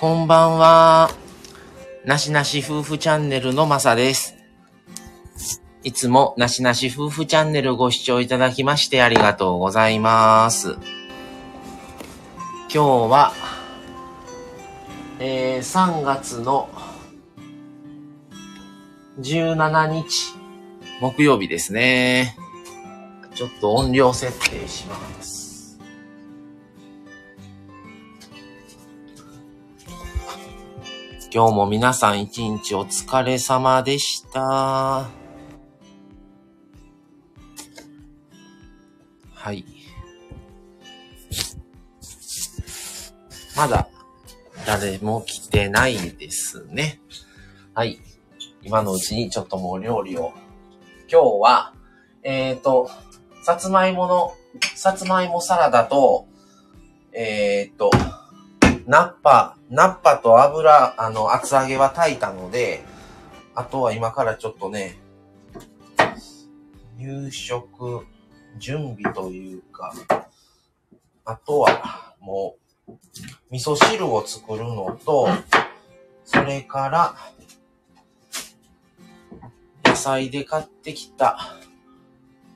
こんばんは。なしなし夫婦チャンネルのまさです。いつもなしなし夫婦チャンネルご視聴いただきましてありがとうございます。今日は、えー、3月の17日、木曜日ですね。ちょっと音量設定します。今日も皆さん一日お疲れ様でした。はい。まだ誰も来てないですね。はい。今のうちにちょっともう料理を。今日は、えっ、ー、と、さつまいもの、さつまいもサラダと、えっ、ー、と、ナッパ、ナッパと油、あの、厚揚げは炊いたので、あとは今からちょっとね、夕食、準備というか、あとは、もう、味噌汁を作るのと、それから、野菜で買ってきた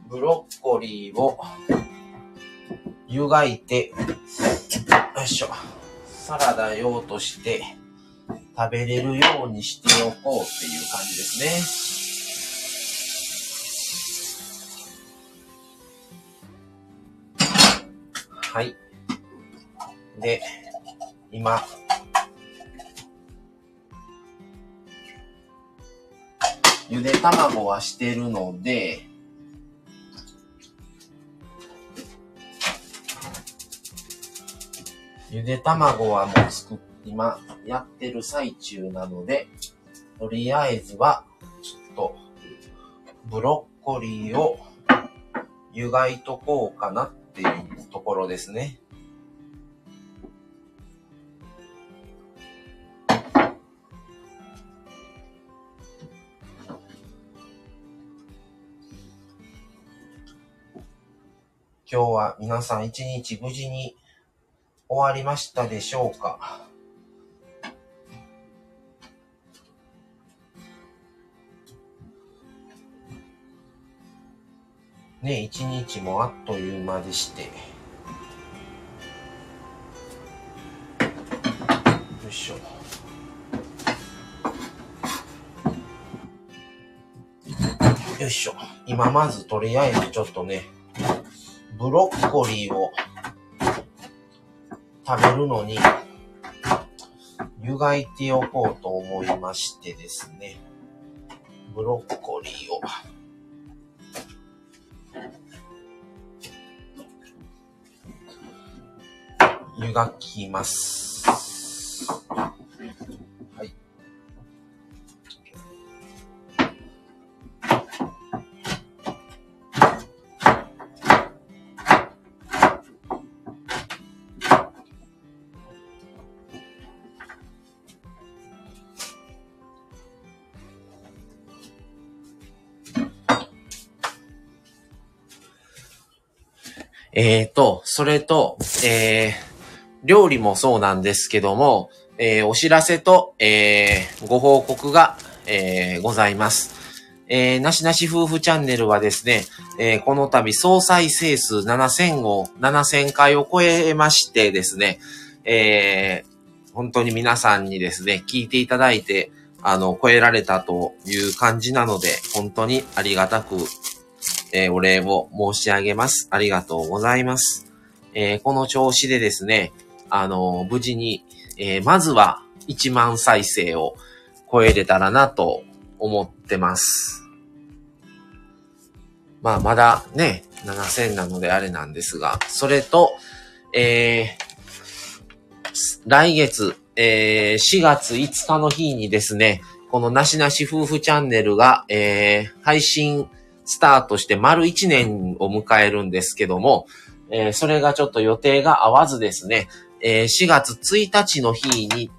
ブロッコリーを湯がいて、よいしょ、サラダ用として食べれるようにしておこうっていう感じですね。はい。で、今、ゆで卵はしてるので、ゆで卵はもう作っ、今やってる最中なので、とりあえずは、ちょっと、ブロッコリーを湯がいとこうかなっていうところですね。今日は皆さん一日無事に終わりましたでしょうか？ね一日もあっという間でして。よいしょ。よいしょ。今まずとりあえずちょっとね、ブロッコリーを食べるのに湯がいておこうと思いましてですね。ブロッコリーを。湯がきます。えーと、それと、えー、料理もそうなんですけども、えー、お知らせと、えー、ご報告が、えー、ございます。えー、なしなし夫婦チャンネルはですね、えー、この度総再生数7000を、7000回を超えましてですね、えー、本当に皆さんにですね、聞いていただいて、あの、超えられたという感じなので、本当にありがたく、えー、お礼を申し上げます。ありがとうございます。えー、この調子でですね、あの、無事に、え、まずは1万再生を超えれたらなと思ってます。まあ、まだね、7000なのであれなんですが、それと、え、来月、え、4月5日の日にですね、このなしなし夫婦チャンネルが、え、配信スタートして丸1年を迎えるんですけども、えー、それがちょっと予定が合わずですね、えー、4月1日の日に、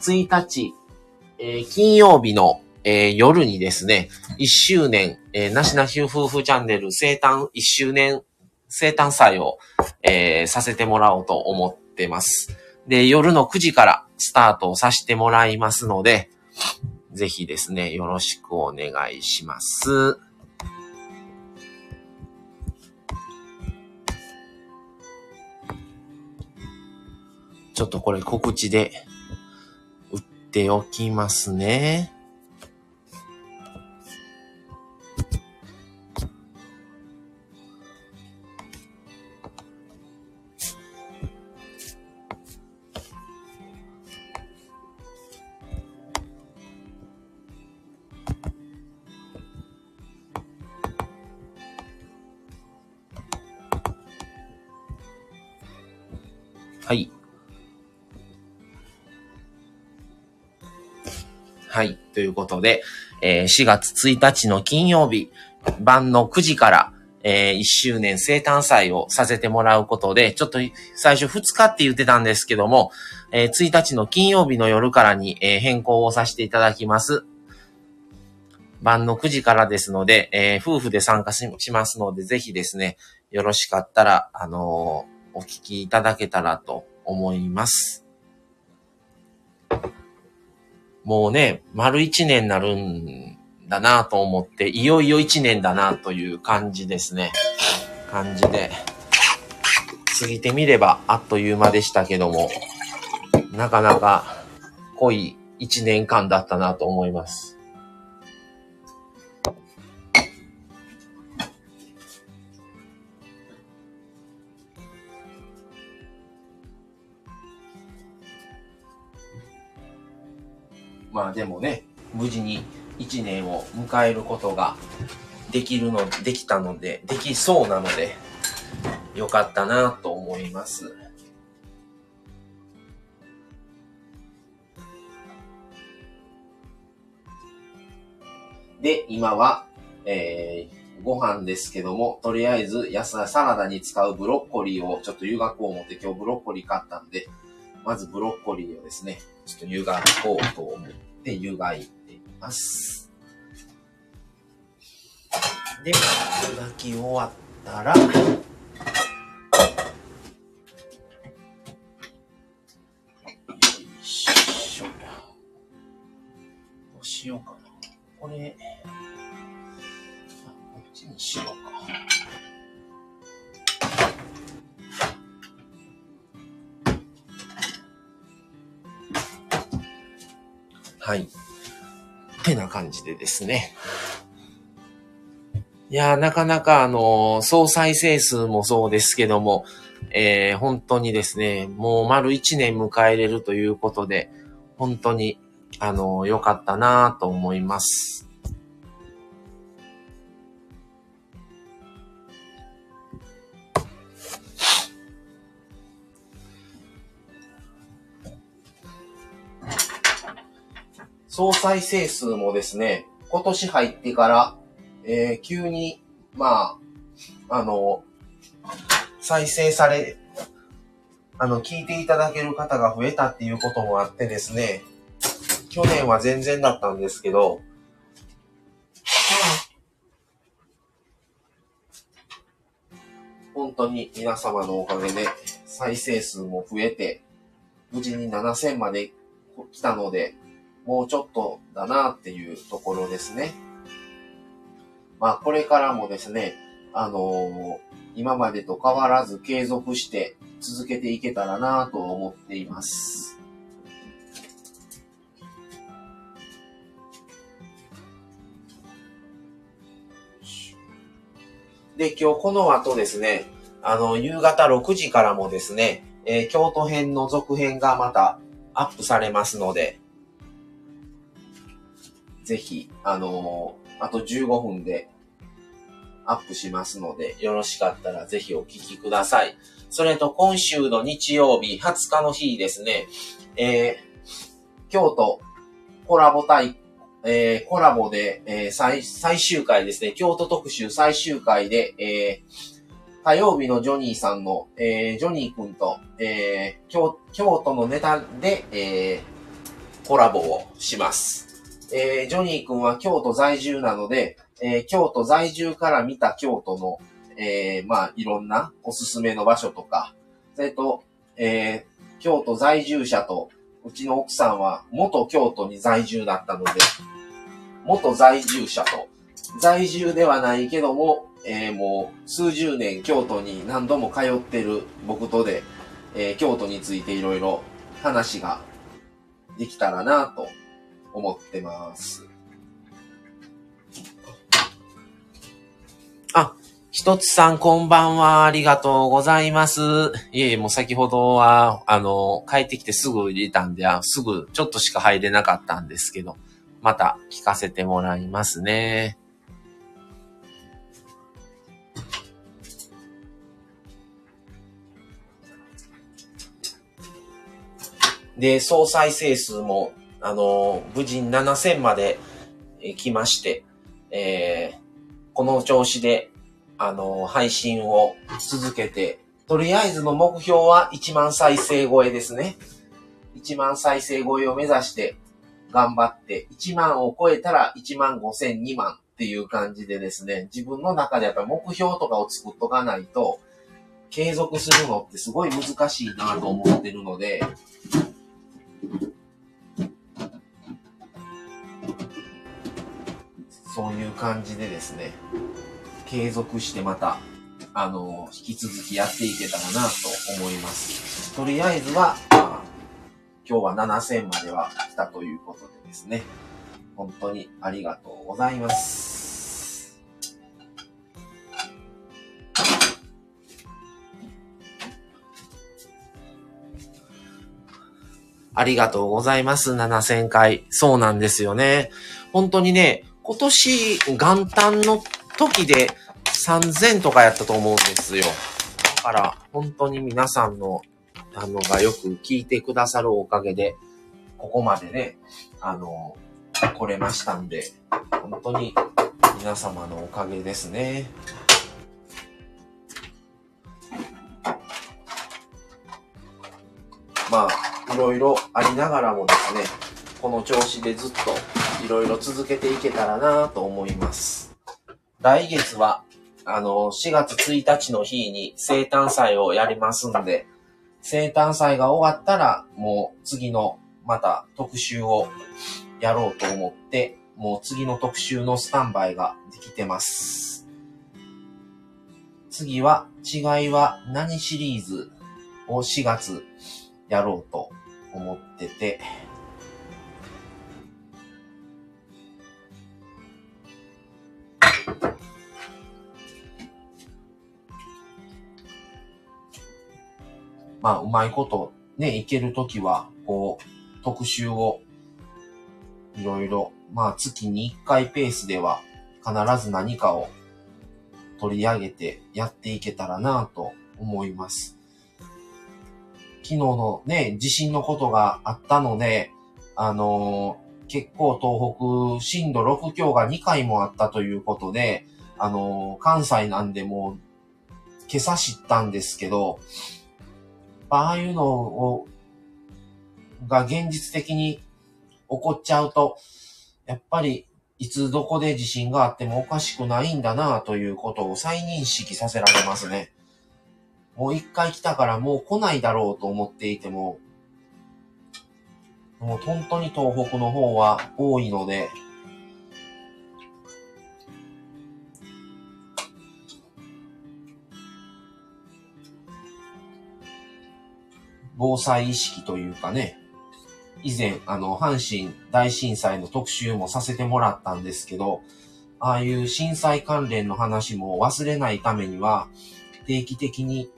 1日、えー、金曜日の、え、夜にですね、1周年、えー、なしなし夫婦チャンネル生誕1周年生誕祭を、え、させてもらおうと思ってます。で、夜の9時から、スタートをさせてもらいますので、ぜひですね、よろしくお願いします。ちょっとこれ告知で打っておきますね。はい。はい。ということで、えー、4月1日の金曜日、晩の9時から、えー、1周年生誕祭をさせてもらうことで、ちょっと最初2日って言ってたんですけども、えー、1日の金曜日の夜からに、えー、変更をさせていただきます。晩の9時からですので、えー、夫婦で参加しますので、ぜひですね、よろしかったら、あのーお聞きいただけたらと思います。もうね、丸一年になるんだなと思って、いよいよ一年だなという感じですね。感じで。過ぎてみればあっという間でしたけども、なかなか濃い一年間だったなと思います。まあでもね、無事に1年を迎えることができるの、できたので、できそうなので、よかったなと思います。で、今は、えー、ご飯ですけども、とりあえず野菜サラダに使うブロッコリーをちょっと湯がこう思って今日ブロッコリー買ったんで、まずブロッコリーをですね、ちょっと湯がこうと思って湯がいています。で、湯がき終わったら、はい。ってな感じでですね。いやなかなかあの、総再生数もそうですけども、えー、本当にですね、もう丸1年迎えれるということで、本当に、あの、良かったなと思います。総再生数もですね、今年入ってから、えー、急に、まあ、あの、再生され、あの、聞いていただける方が増えたっていうこともあってですね、去年は全然だったんですけど、本当に皆様のおかげで再生数も増えて、無事に7000まで来たので、もうちょっとだなっていうところですね。まあ、これからもですね、あのー、今までと変わらず継続して続けていけたらなと思っています。で、今日この後ですね、あの、夕方6時からもですね、えー、京都編の続編がまたアップされますので、ぜひ、あのー、あと15分でアップしますので、よろしかったらぜひお聞きください。それと今週の日曜日、20日の日ですね、えー、京都コラボ対、えー、コラボで、えー、最、最終回ですね、京都特集最終回で、えー、火曜日のジョニーさんの、えー、ジョニーくんと、えー、京、京都のネタで、えー、コラボをします。えー、ジョニー君は京都在住なので、えー、京都在住から見た京都の、えー、まあ、いろんなおすすめの場所とか、それと、えー、京都在住者と、うちの奥さんは元京都に在住だったので、元在住者と、在住ではないけども、えー、もう数十年京都に何度も通ってる僕とで、えー、京都についていろいろ話ができたらなと思ってます。あ、ひとつさんこんばんは。ありがとうございます。いえいえ、もう先ほどは、あの、帰ってきてすぐ入れたんで、すぐちょっとしか入れなかったんですけど、また聞かせてもらいますね。で、総再生数も、あの、無事7000まで来まして、えー、この調子で、あの、配信を続けて、とりあえずの目標は1万再生超えですね。1万再生超えを目指して頑張って、1万を超えたら1万5千2万っていう感じでですね、自分の中でやっぱり目標とかを作っとかないと、継続するのってすごい難しいなと思ってるので、そういう感じでですね、継続してまた、あの、引き続きやっていけたらなと思います。とりあえずは、まあ、今日は7000までは来たということでですね、本当にありがとうございます。ありがとうございます。7000回。そうなんですよね。本当にね、今年元旦の時で3000とかやったと思うんですよ。だから、本当に皆さんの、あの、がよく聞いてくださるおかげで、ここまでね、あの、来れましたんで、本当に皆様のおかげですね。まあ、いろいろありながらもですね、この調子でずっといろいろ続けていけたらなと思います。来月は、あの、4月1日の日に生誕祭をやりますんで、生誕祭が終わったら、もう次のまた特集をやろうと思って、もう次の特集のスタンバイができてます。次は、違いは何シリーズを4月やろうと思ってて、まあ、うまいことね、いけるときは、こう、特集を、いろいろ、まあ、月に1回ペースでは、必ず何かを取り上げてやっていけたらなと思います。昨日のね、地震のことがあったので、あのー、結構東北震度6強が2回もあったということで、あの、関西なんでもう、今朝知ったんですけど、ああいうのを、が現実的に起こっちゃうと、やっぱりいつどこで地震があってもおかしくないんだなということを再認識させられますね。もう一回来たからもう来ないだろうと思っていても、もう本当に東北の方は多いので、防災意識というかね、以前、あの、阪神大震災の特集もさせてもらったんですけど、ああいう震災関連の話も忘れないためには、定期的に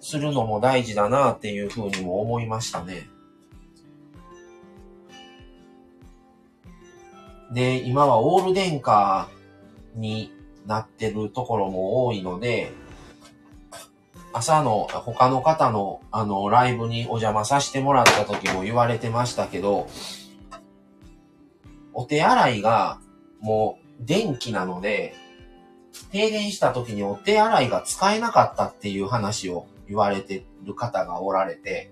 するのも大事だなっていうふうにも思いましたね。で、今はオール電化になってるところも多いので、朝の他の方のあのライブにお邪魔させてもらった時も言われてましたけど、お手洗いがもう電気なので、停電した時にお手洗いが使えなかったっていう話を言われてる方がおられて、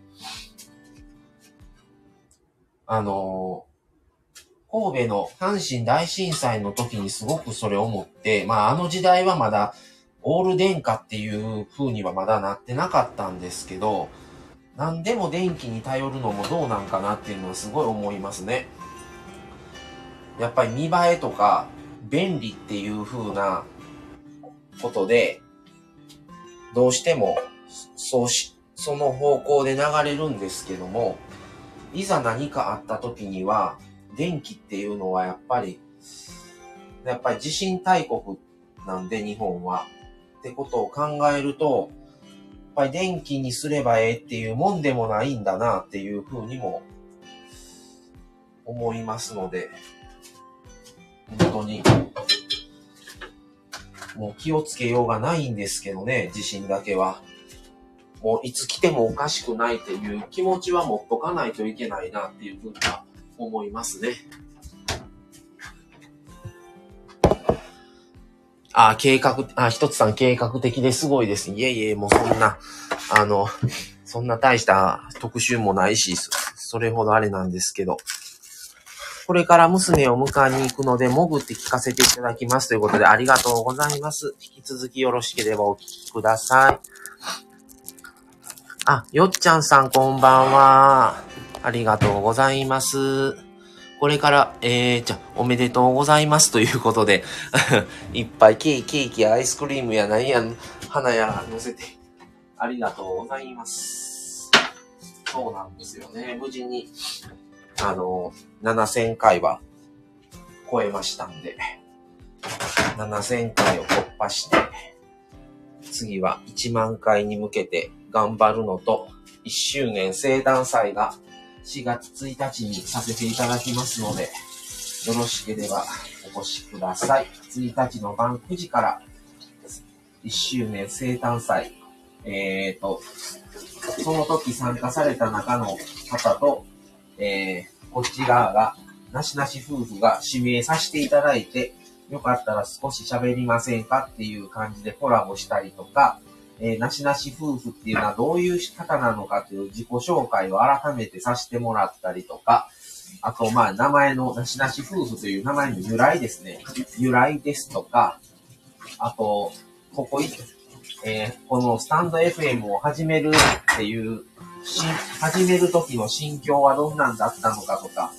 あの神戸の阪神大震災の時にすごくそれを思って、まああの時代はまだオール電化っていう風にはまだなってなかったんですけど、何でも電気に頼るのもどうなんかなっていうのはすごい思いますね。やっぱり見栄えとか便利っていう風なことで、どうしてもそうし、その方向で流れるんですけども、いざ何かあった時には、電気っていうのはやっぱり、やっぱり地震大国なんで日本は。ってことを考えると、やっぱり電気にすればええっていうもんでもないんだなっていうふうにも思いますので、本当に、もう気をつけようがないんですけどね、地震だけは。もういつ来てもおかしくないっていう気持ちは持っとかないといけないなっていうふうには思いますね。あ、計画、あ、一つさん計画的ですごいです。いえいえ、もうそんな、あの、そんな大した特集もないし、それほどあれなんですけど。これから娘を迎えに行くので、潜って聞かせていただきますということで、ありがとうございます。引き続きよろしければお聞きください。あ、よっちゃんさんこんばんは。ありがとうございます。これから、えー、じゃおめでとうございますということで、いっぱいケーキ、ケーキやアイスクリームや何や、花や乗せて、ありがとうございます。そうなんですよね。無事に、あの、7000回は超えましたんで、7000回を突破して、次は1万回に向けて頑張るのと、1周年生誕祭が4月1日にさせていただきますので、よろしければお越しください。1日の晩9時から1周年生誕祭、えーと、その時参加された中の方と、えー、こっち側が、なしなし夫婦が指名させていただいて、よかったら少し喋りませんかっていう感じでコラボしたりとか、えー、なしなし夫婦っていうのはどういう方なのかという自己紹介を改めてさせてもらったりとか、あと、まあ、名前のなしなし夫婦という名前の由来ですね。由来ですとか、あと、ここ、えー、このスタンド FM を始めるっていう、し始める時の心境はどんなんだったのかとか、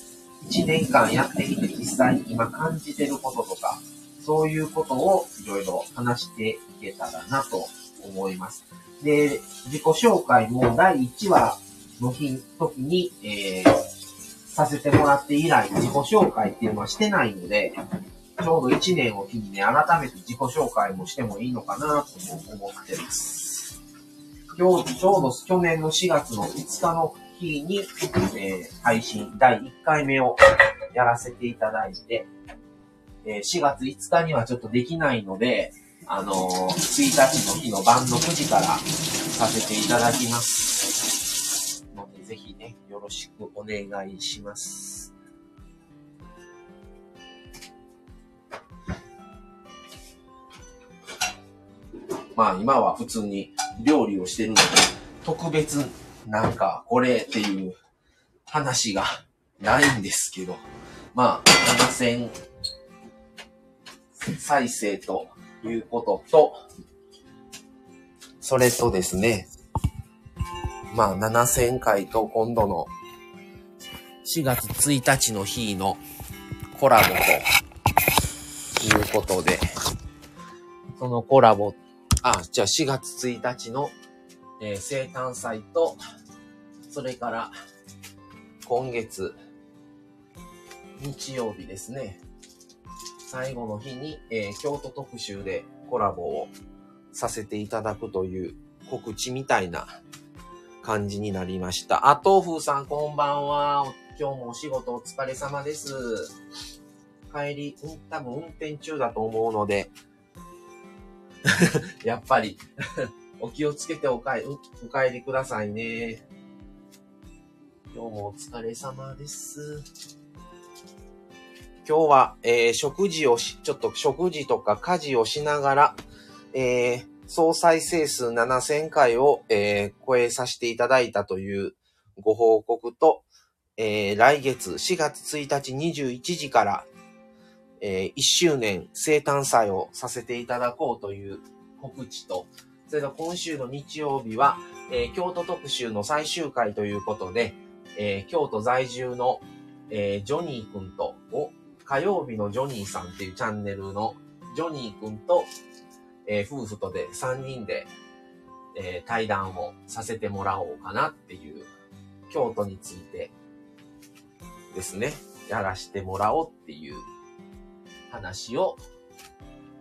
1年間やってきて実際に今感じてることとか、そういうことをいろいろ話していけたらなと思います。で、自己紹介も第1話の日、時に、えー、させてもらって以来、自己紹介っていうのはしてないので、ちょうど1年を機にね、改めて自己紹介もしてもいいのかなと思ってます。今日、ちょうど去年の4月の5日の日に、えー、配信第1回目をやらせていただいて、えー、4月5日にはちょっとできないので、あのー、1日の日の晩の9時からさせていただきます。ので、ぜひね、よろしくお願いします。まあ今は普通に料理をしてるので、特別なんかこれっていう話がないんですけど、まあ7000再生ということと、それとですね、まあ、7000回と今度の4月1日の日のコラボということで、そのコラボ、あ、じゃあ4月1日の、えー、生誕祭と、それから今月日曜日ですね。最後の日に、えー、京都特集でコラボをさせていただくという告知みたいな感じになりました。あ、豆腐さんこんばんは。今日もお仕事お疲れ様です。帰り、うん、多分運転中だと思うので、やっぱり お気をつけてお帰お帰りくださいね。今日もお疲れ様です。今日は、えー、食事をし、ちょっと食事とか家事をしながら、えー、総再生数7000回を、えー、超えさせていただいたというご報告と、えー、来月4月1日21時から、えー、1周年生誕祭をさせていただこうという告知と、それでは今週の日曜日は、えー、京都特集の最終回ということで、えー、京都在住の、えー、ジョニーくんと、お、火曜日のジョニーさんっていうチャンネルのジョニーくんと、えー、夫婦とで3人で、えー、対談をさせてもらおうかなっていう、京都についてですね、やらしてもらおうっていう話を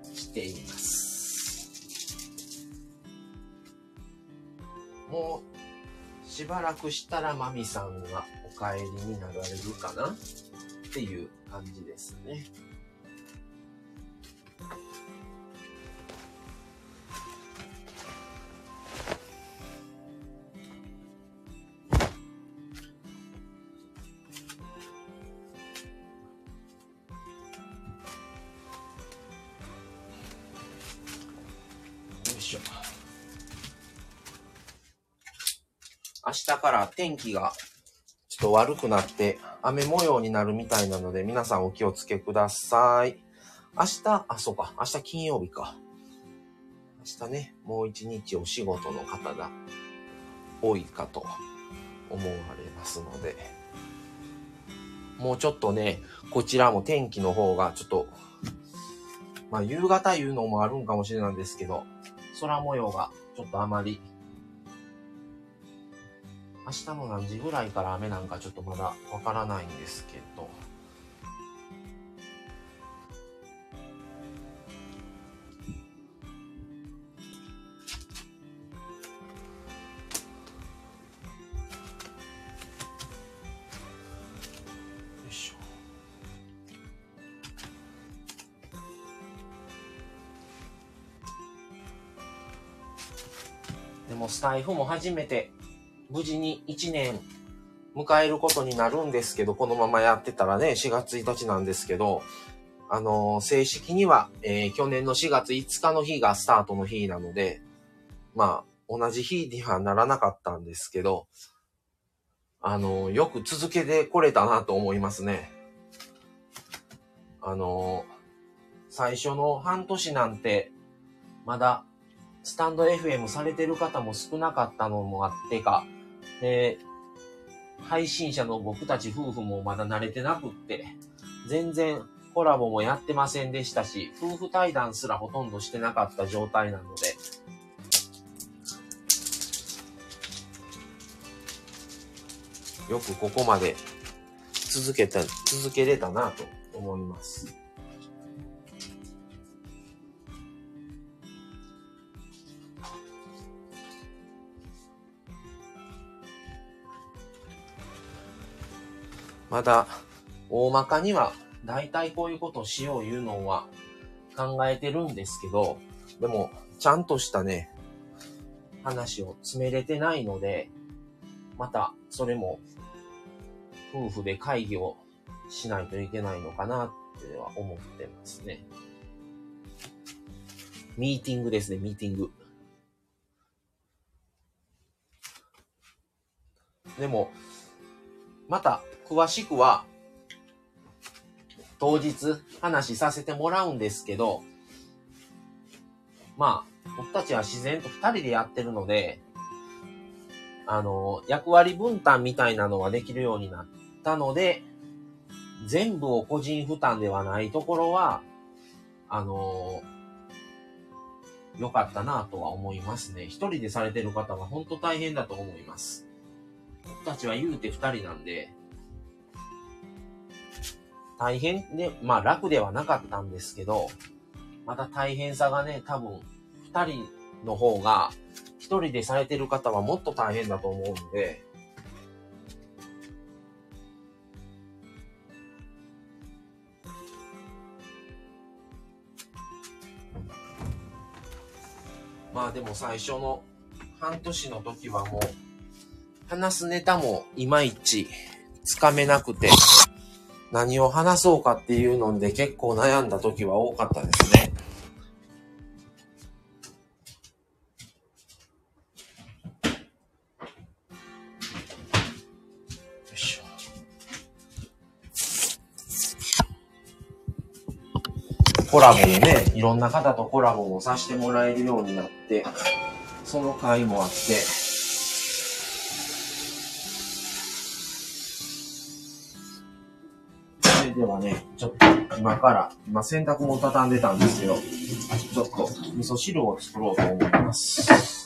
しています。もう、しばらくしたらマミさんがお帰りになられるかなっていう感じですね。明日から天気がと悪くなって雨模様になるみたいなので皆さんお気をつけください。明日、あ、そうか、明日金曜日か。明日ね、もう一日お仕事の方が多いかと思われますので、もうちょっとね、こちらも天気の方がちょっと、まあ夕方いうのもあるんかもしれないんですけど、空模様がちょっとあまり明日の何時ぐらいから雨なんかちょっとまだわからないんですけど、でもスタイフも初めて。無事に1年迎えることになるんですけど、このままやってたらね、4月1日なんですけど、あのー、正式には、えー、去年の4月5日の日がスタートの日なので、まあ、同じ日にはならなかったんですけど、あのー、よく続けてこれたなと思いますね。あの最初の半年なんて、まだ、スタンド FM されてる方も少なかったのもあってか、で、配信者の僕たち夫婦もまだ慣れてなくって、全然コラボもやってませんでしたし、夫婦対談すらほとんどしてなかった状態なので、よくここまで続けた、続けれたなと思います。まだ、大まかには、だいたいこういうことをしよういうのは考えてるんですけど、でも、ちゃんとしたね、話を詰めれてないので、また、それも、夫婦で会議をしないといけないのかなっては思ってますね。ミーティングですね、ミーティング。でも、また、詳しくは、当日話させてもらうんですけど、まあ、僕たちは自然と二人でやってるので、あの、役割分担みたいなのはできるようになったので、全部を個人負担ではないところは、あの、良かったなとは思いますね。一人でされてる方は本当大変だと思います。僕たちは言うて二人なんで、大変で、まあ楽ではなかったんですけど、また大変さがね、多分、二人の方が、一人でされてる方はもっと大変だと思うんで、まあでも最初の半年の時はもう、話すネタもいまいちつかめなくて、何を話そうかっていうので結構悩んだ時は多かったですね。コラボでね、いろんな方とコラボもさせてもらえるようになって、その回もあって、ね、ちょっと今から、今洗濯も畳んでたんですけど、ちょっと味噌汁を作ろうと思います。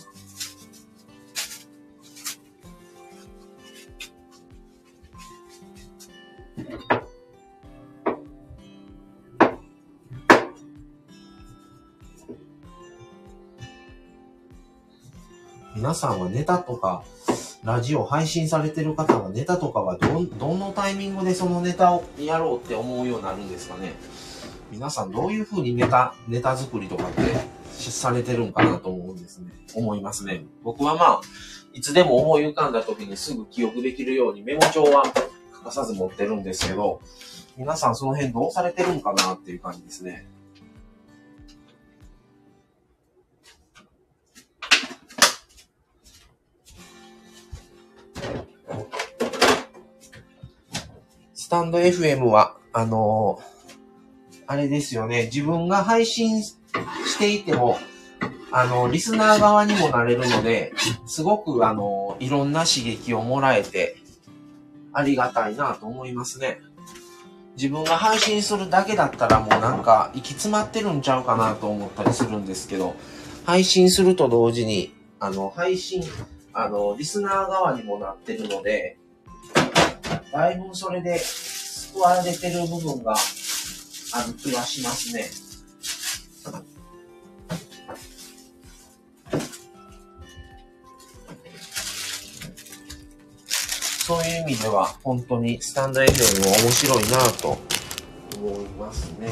皆さんはネタとか、ラジオ配信されてる方はネタとかはど、どのタイミングでそのネタをやろうって思うようになるんですかね？皆さんどういう風にネタ、ネタ作りとかってされてるんかなと思うんですね。思いますね。僕はまあ、いつでも思い浮かんだ時にすぐ記憶できるようにメモ帳は欠かさず持ってるんですけど、皆さんその辺どうされてるんかなっていう感じですね。スタンド FM は、あのー、あれですよね、自分が配信していても、あの、リスナー側にもなれるので、すごく、あの、いろんな刺激をもらえて、ありがたいなと思いますね。自分が配信するだけだったらもうなんか行き詰まってるんちゃうかなと思ったりするんですけど、配信すると同時に、あの、配信、あの、リスナー側にもなってるので、だいぶそれで救われてる部分がある気はしますね。そういう意味では、本当にスタンド FM も面白いなぁと思いますね。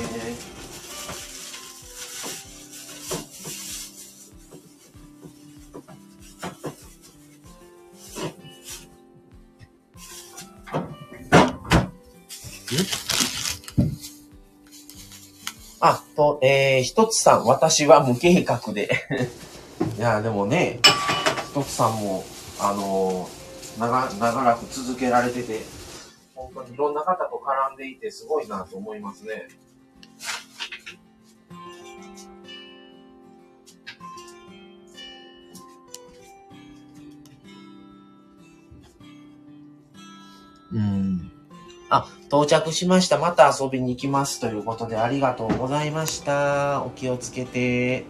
と、えー、一つさん、私は無計画で。いや、でもね、一つさんも、あのー、長、長らく続けられてて、本当にいろんな方と絡んでいてすごいなと思いますね。うん。あ、到着しました。また遊びに行きます。ということでありがとうございました。お気をつけて。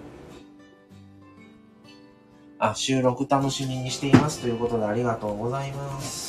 あ、収録楽しみにしています。ということでありがとうございます。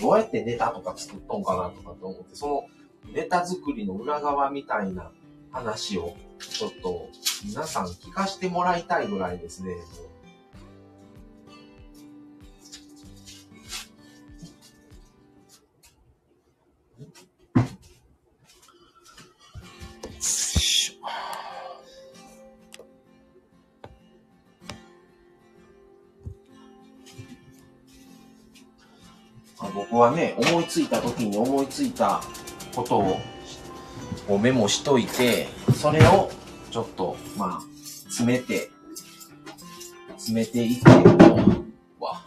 どうやってネタとか作っとんかなとかと思って、そのネタ作りの裏側みたいな話をちょっと皆さん聞かしてもらいたいぐらいですね。はね、思いついた時に思いついたことををメモしといて、それをちょっと、まあ、詰めて、詰めていって、は、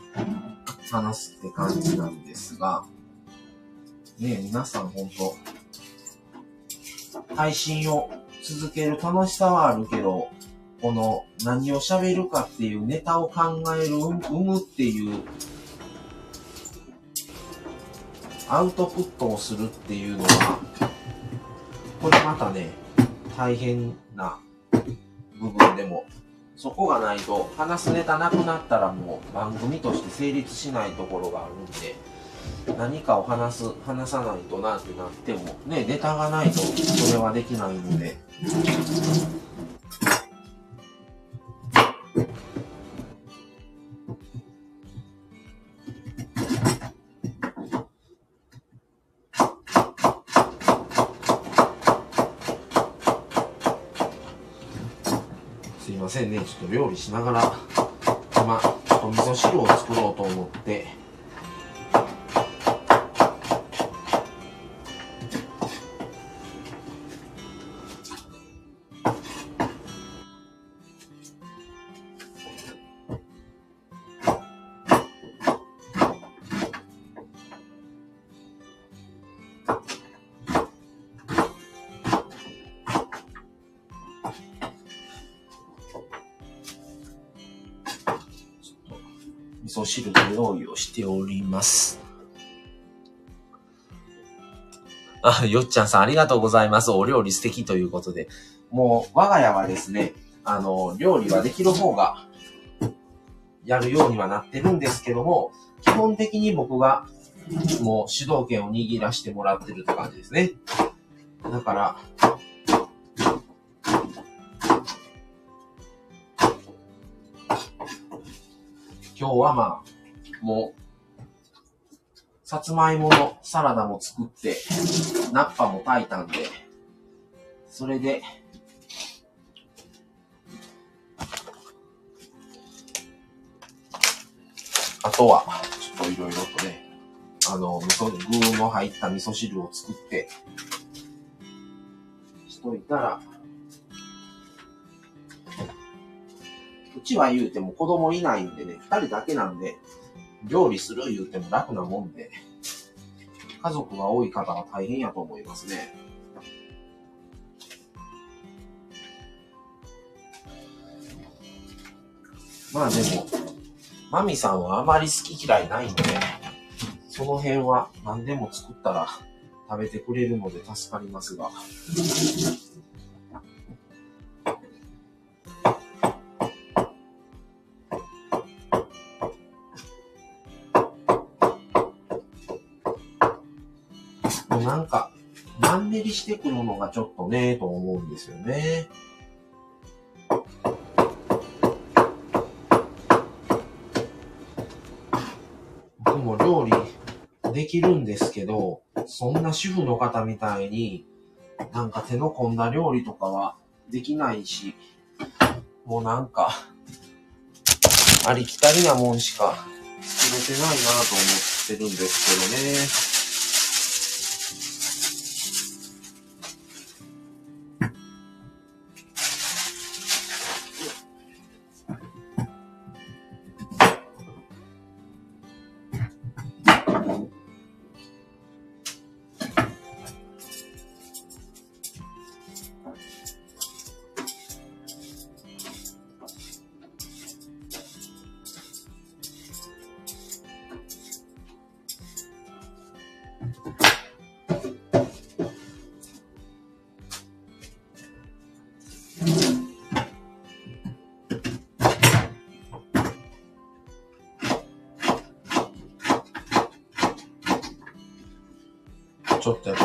話すって感じなんですが、ね皆さん本当配信を続ける楽しさはあるけど、この何を喋るかっていうネタを考える、生むっていうアウトプットをするっていうのは、これまたね、大変な部分でも、そこがないと、話すネタなくなったらもう番組として成立しないところがあるんで、何かを話す、話さないとなってなっても、ね、ネタがないとそれはできないので、せんね。ちょっと料理しながら、今、ちょっと味噌汁を作ろうと思って、あ、よっちゃんさんありがとうございます。お料理素敵ということで。もう、我が家はですね、あの、料理はできる方が、やるようにはなってるんですけども、基本的に僕が、もう主導権を握らしてもらってるって感じですね。だから、今日はまあ、もう、さつまいものサラダも作って、ナッパも炊いたんで、それで、あとは、ちょっといろいろとね、あの、味噌、具の入った味噌汁を作って、しといたら、うちは言うても子供いないんでね、二人だけなんで、料理する言うても楽なもんで、家族が多い方は大変やと思いますね。まあでも、マミさんはあまり好き嫌いないんで、その辺は何でも作ったら食べてくれるので助かりますが。してくるのがちょっとね、と思うんですよね。僕も料理できるんですけど、そんな主婦の方みたいに、なんか手の込んだ料理とかはできないし、もうなんか、ありきたりなもんしか作れてないなと思ってるんですけどね。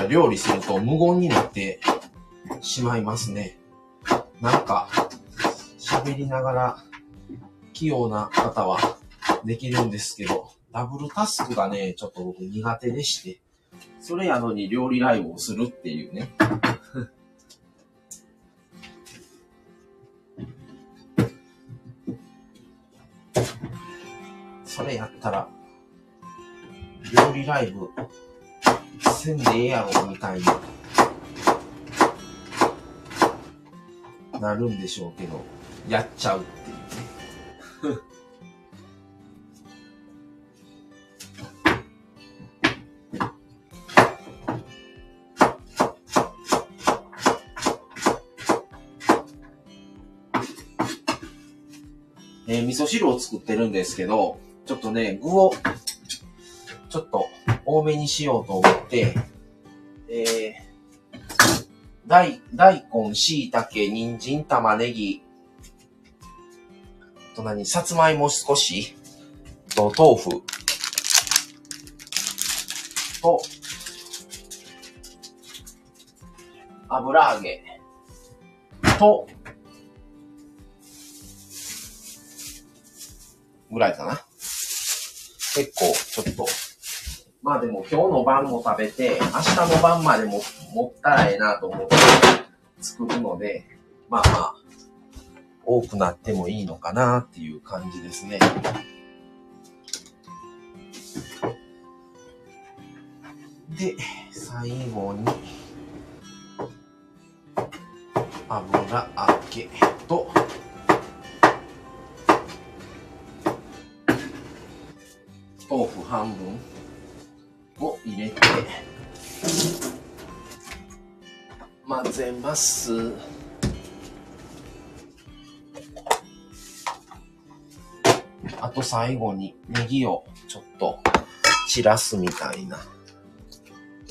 料理すると無言になってしまいますね。なんか、喋りながら器用な方はできるんですけど、ダブルタスクがね、ちょっと僕苦手でして、それやのに料理ライブをするっていうね。それやったら、料理ライブせんでええやろ、みたいになるんでしょうけど、やっちゃうっていうね。えー、味噌汁を作ってるんですけど、ちょっとね、具を、ちょっと多めにしようと思って、えー、大、大根、椎茸、人参、玉ねぎ、と何、さつまいも少し、と、豆腐、と、油揚げ、と、ぐらいかな。結構、ちょっと、まあでも今日の晩も食べて、明日の晩までも持ったらええなと思って作るので、まあまあ、多くなってもいいのかなっていう感じですね。で、最後に、油揚げと、豆腐半分を入れて、混ぜます。あと最後にネギをちょっと散らすみたいな。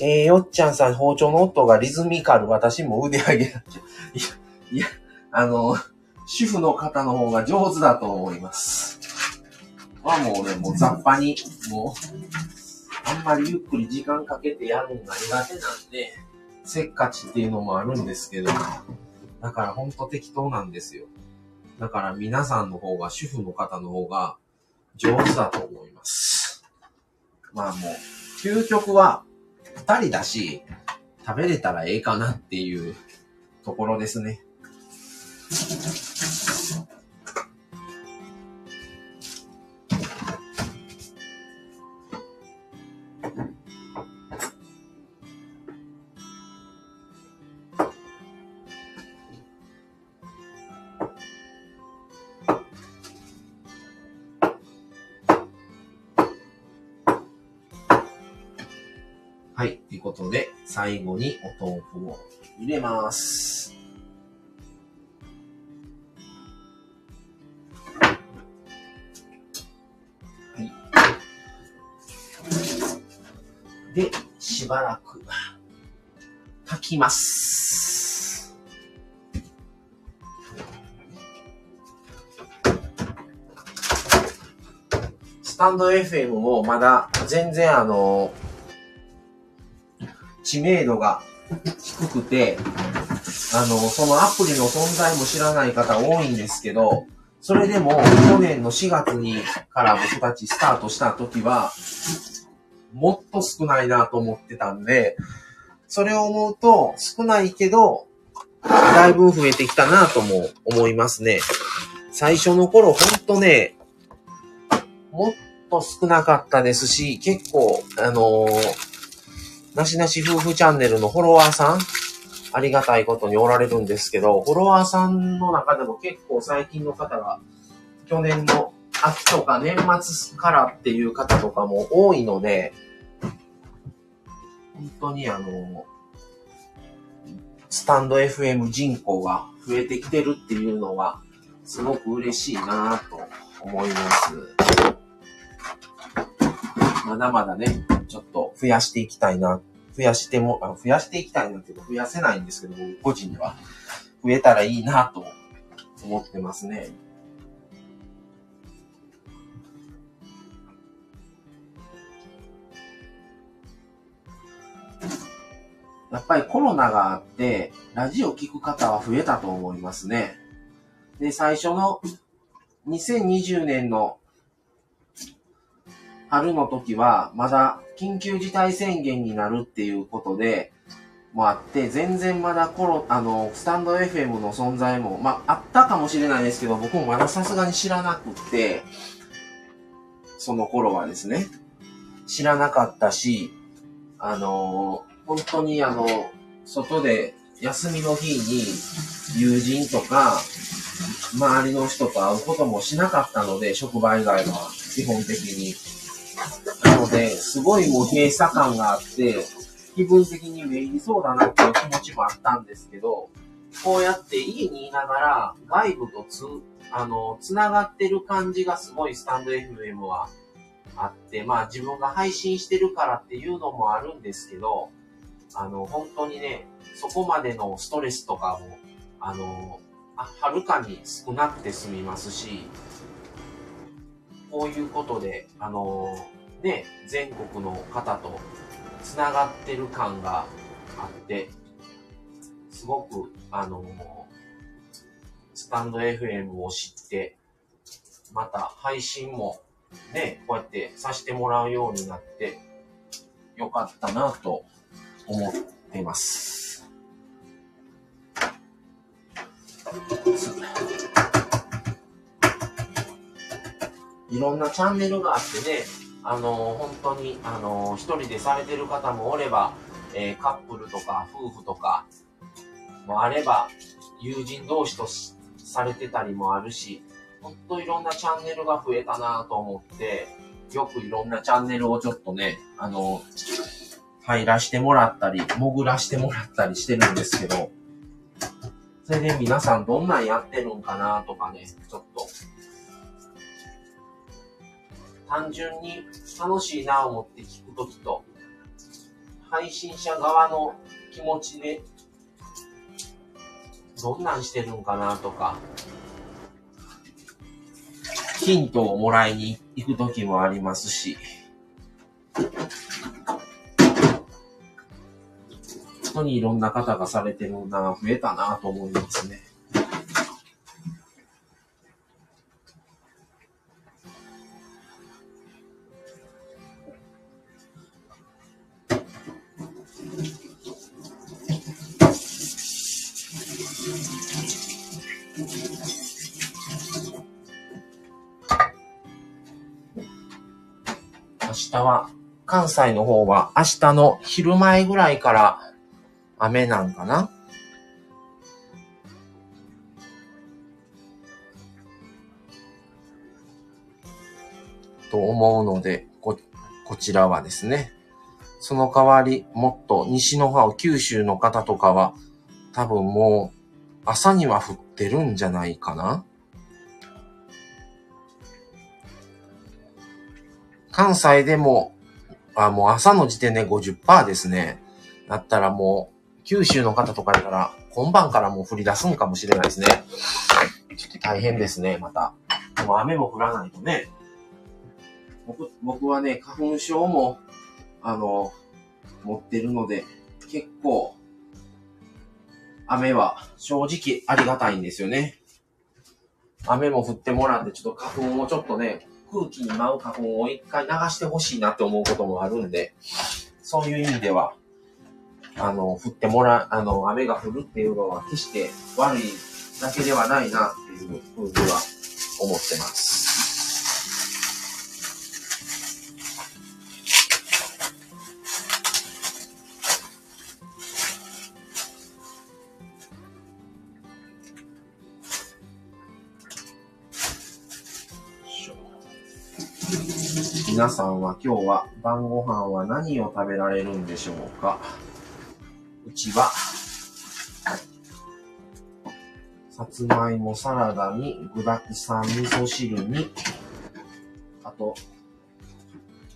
えー、よっちゃんさん、包丁の音がリズミカル。私も腕上げなきゃ。いや、いや、あの、主婦の方の方が上手だと思います。はもうね、もう雑把に、もう、あんまりゆっくり時間かけてやるのが苦手なんで、せっかちっていうのもあるんですけど、だからほんと適当なんですよ。だから皆さんの方が、主婦の方の方が上手だと思います。まあもう、究極は二人だし、食べれたらええかなっていうところですね。最後にお豆腐を入れます。はい。で、しばらく炊きます。スタンド FM もまだ全然あの、知名度が低くて、あの、そのアプリの存在も知らない方多いんですけど、それでも去年の4月にから僕たちスタートした時は、もっと少ないなと思ってたんで、それを思うと少ないけど、だいぶ増えてきたなとも思いますね。最初の頃ほんとね、もっと少なかったですし、結構、あのーなしなし夫婦チャンネルのフォロワーさん、ありがたいことにおられるんですけど、フォロワーさんの中でも結構最近の方が、去年の秋とか年末からっていう方とかも多いので、本当にあの、スタンド FM 人口が増えてきてるっていうのは、すごく嬉しいなと思います。まだまだね、ちょっと増やしていきたいな、増やしても、あ増やしていきたいなっていうか増やせないんですけど、僕個人では増えたらいいなと思ってますね。やっぱりコロナがあって、ラジオ聞く方は増えたと思いますね。で、最初の2020年の春の時は、まだ緊急事態宣言になるっていうことで、もあって、全然まだコロ、あの、スタンド FM の存在も、まあ、あったかもしれないですけど、僕もまださすがに知らなくって、その頃はですね、知らなかったし、あの、本当にあの、外で休みの日に友人とか、周りの人と会うこともしなかったので、職場以外は基本的に。なので、すごいもう閉鎖感があって、気分的にめいりそうだなっていう気持ちもあったんですけど、こうやって家にいながら外部とつ、あの、つながってる感じがすごいスタンド FM はあって、まあ自分が配信してるからっていうのもあるんですけど、あの、本当にね、そこまでのストレスとかも、あの、はるかに少なくて済みますし、こういうことで、あのー、ね、全国の方と繋がってる感があって、すごく、あのー、スタンド FM を知って、また配信もね、こうやってさせてもらうようになって、よかったなと思ってます。いろんなチャンネルがあってね、あのー、本当に、あのー、一人でされてる方もおれば、えー、カップルとか夫婦とかもあれば、友人同士とされてたりもあるし、ほんといろんなチャンネルが増えたなと思って、よくいろんなチャンネルをちょっとね、あの、入らしてもらったり、潜らしてもらったりしてるんですけど、それで皆さんどんなんやってるんかなとかね、ちょっと単純に楽しいなぁ思って聞くときと、配信者側の気持ちで、どんなんしてるんかなとか、ヒントをもらいに行くときもありますし、本当にいろんな方がされてるな、増えたなと思いますね。関西の方は明日の昼前ぐらいから雨なんかな？と思うので、こ、こちらはですね。その代わり、もっと西の方、九州の方とかは、多分もう、朝には降ってるんじゃないかな関西でも、あ、もう朝の時点で50%ですね。だったらもう、九州の方とかやったら、今晩からもう降り出すんかもしれないですね。ちょっと大変ですね、また。も雨も降らないとね。僕、僕はね、花粉症も、あの、持ってるので、結構、雨は正直ありがたいんですよね。雨も降ってもらって、ちょっと花粉をちょっとね、空気に舞う花粉を一回流してほしいなって思うこともあるんで、そういう意味では、あの、降ってもら、あの、雨が降るっていうのは決して悪いだけではないなっていうふうには思ってます。皆さんは今日は晩ご飯は何を食べられるんでしょうか？うちは、さつまいもサラダに具だくさん味噌汁に、あと、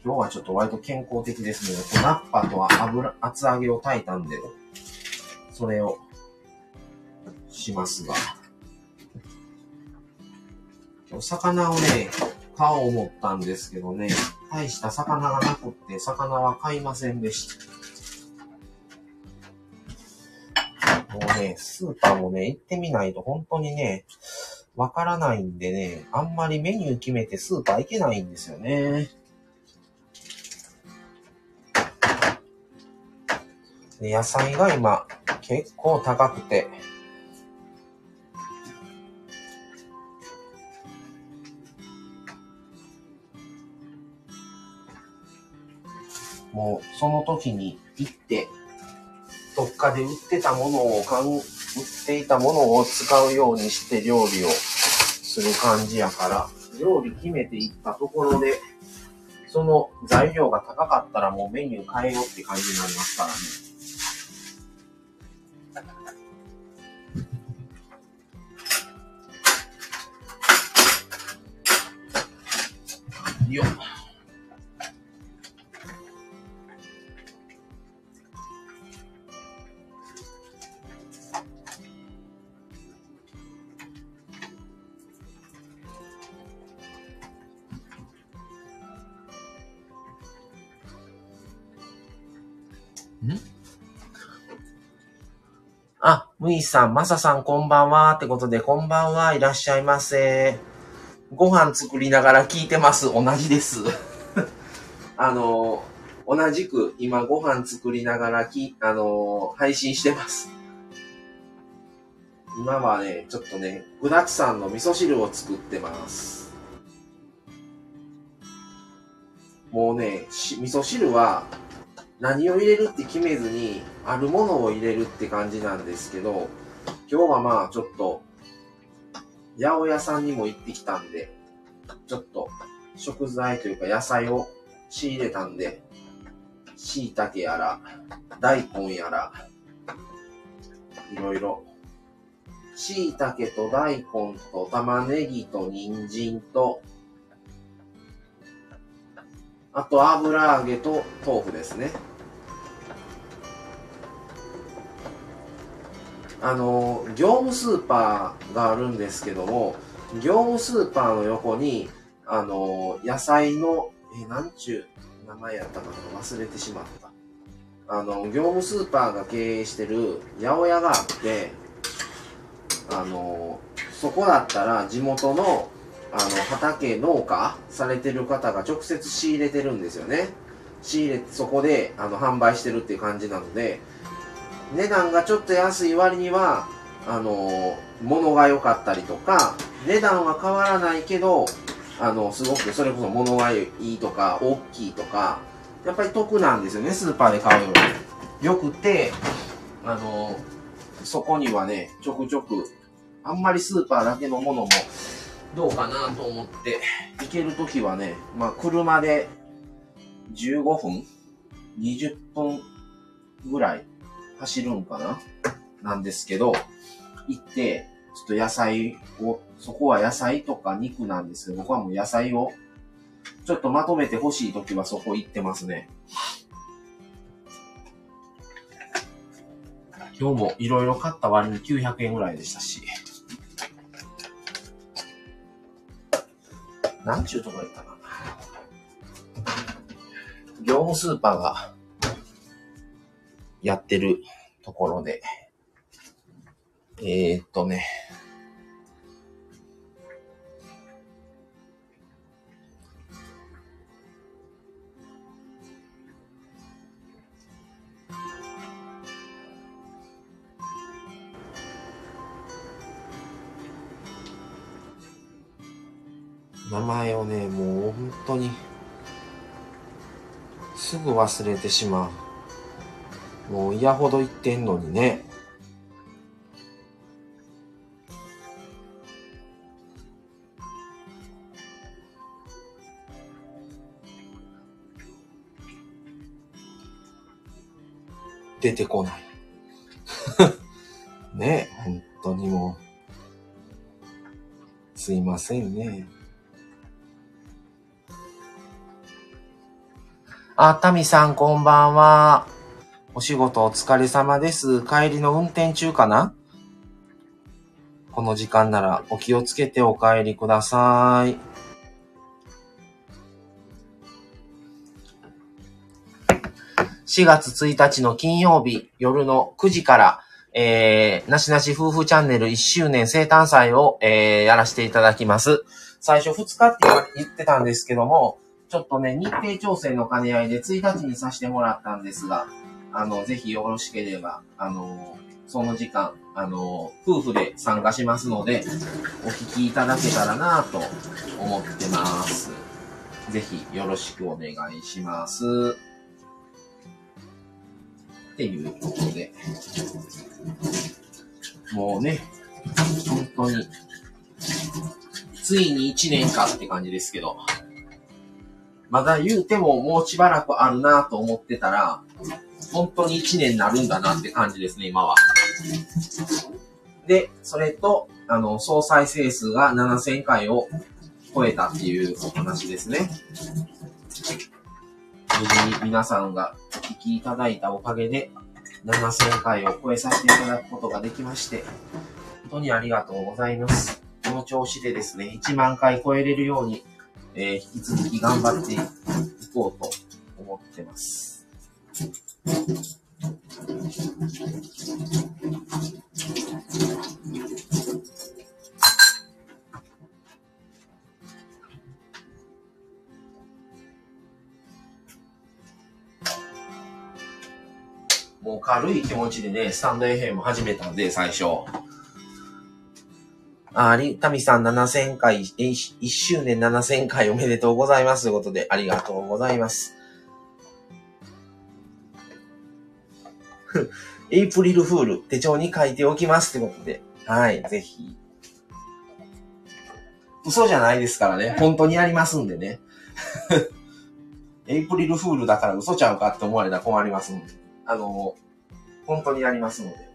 今日はちょっと割と健康的ですね。ナッパと油、厚揚げを炊いたんで、それをしますが。お魚をね、買おう思ったんですけどね、大した魚がなくって、魚は買いませんでした。もうね、スーパーもね、行ってみないと本当にね、わからないんでね、あんまりメニュー決めてスーパー行けないんですよね。で野菜が今結構高くて、もうその時に行って、どっかで売ってたものを買う、売っていたものを使うようにして料理をする感じやから、料理決めていったところで、その材料が高かったらもうメニュー変えようって感じになりますからね。あ、むいさん、まささん、こんばんは。ってことで、こんばんは。いらっしゃいませ。ご飯作りながら聞いてます。同じです。あの、同じく今ご飯作りながらき、あの、配信してます。今はね、ちょっとね、具だくさんの味噌汁を作ってます。もうね、味噌汁は何を入れるって決めずに、あるものを入れるって感じなんですけど、今日はまあちょっと、八百屋さんにも行ってきたんで、ちょっと食材というか野菜を仕入れたんで、椎茸やら、大根やら、いろいろ。椎茸と大根と玉ねぎと人参と、あと油揚げと豆腐ですね。あの、業務スーパーがあるんですけども、業務スーパーの横に、あの、野菜の、え、なんちゅう名前やったかな忘れてしまった。あの、業務スーパーが経営してる八百屋があって、あの、そこだったら地元の、あの、畑農家されてる方が直接仕入れてるんですよね。仕入れ、そこで、あの、販売してるっていう感じなので、値段がちょっと安い割には、あの、物が良かったりとか、値段は変わらないけど、あの、すごくそれこそ物がいいとか、大きいとか、やっぱり得なんですよね、スーパーで買うより。よくて、あの、そこにはね、ちょくちょく、あんまりスーパーだけのものも、どうかなと思って、行けるときはね、まあ、車で15分 ?20 分ぐらい走るんかな？なんですけど、行って、ちょっと野菜を、そこは野菜とか肉なんですけど、僕はもう野菜を、ちょっとまとめて欲しいときはそこ行ってますね。今日もいろいろ買った割に900円ぐらいでしたし。なんちゅうとこ行ったかな。業務スーパーがやってるところで、えー、っとね、名前をね、もう本当に、すぐ忘れてしまう。もう嫌ほど言ってんのにね。出てこない。ねえ本当にもう。すいませんね。あ、タミさんこんばんは。お仕事お疲れ様です。帰りの運転中かな？この時間ならお気をつけてお帰りください。4月1日の金曜日夜の9時から、えー、なしなし夫婦チャンネル1周年生誕祭を、えー、やらせていただきます。最初2日って言ってたんですけども、ちょっとね、日程調整の兼ね合いで1日にさせてもらったんですが、あの、ぜひよろしければ、あの、その時間、あの、夫婦で参加しますので、お聞きいただけたらなと思ってます。ぜひよろしくお願いします。っていうことで、もうね、本当に、ついに1年かって感じですけど、まだ言うてももうしばらくあるなと思ってたら、本当に1年になるんだなって感じですね、今は。で、それと、あの、総再生数が7000回を超えたっていうお話ですね。無事に皆さんがお聞きいただいたおかげで、7000回を超えさせていただくことができまして、本当にありがとうございます。この調子でですね、1万回超えれるように、えー、引き続き頑張っていこうと思ってます。もう軽い気持ちでね、スタンド FM 始めたんで、最初。あり、タミさん7000回、1周年7000回おめでとうございますということで、ありがとうございます。エイプリルフール手帳に書いておきますってことで。はい、ぜひ。嘘じゃないですからね。本当にやりますんでね。エイプリルフールだから嘘ちゃうかって思われたら困りますんで。あの、本当にやりますので。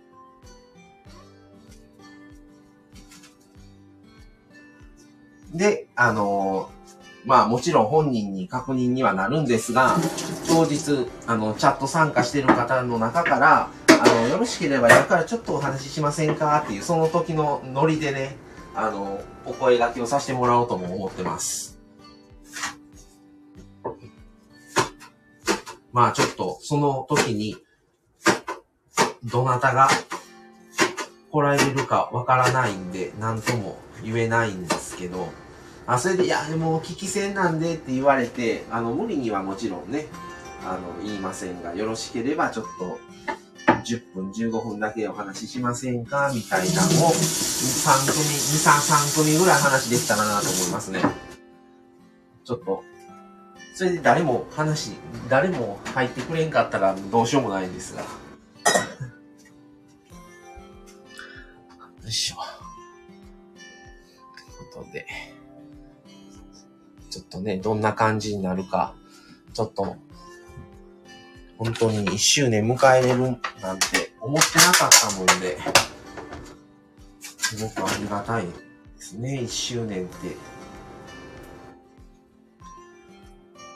で、あの、まあもちろん本人に確認にはなるんですが、当日、あの、チャット参加してる方の中から、あの、よろしければ今からちょっとお話ししませんかっていう、その時のノリでね、あの、お声掛けをさせてもらおうとも思ってます。まあちょっと、その時に、どなたが来られるかわからないんで、なんとも言えないんですけど、あ、それで、いや、でも、聞き戦なんでって言われて、あの、無理にはもちろんね、あの、言いませんが、よろしければちょっと、10分、15分だけお話ししませんかみたいなのを、3組、2、3、3組ぐらい話できたらなと思いますね。ちょっと、それで誰も話、誰も入ってくれんかったらどうしようもないんですが。よいしょ。ということで、ちょっとね、どんな感じになるか、ちょっと本当に1周年迎えれるなんて思ってなかったもんで、すごくありがたいですね、1周年って。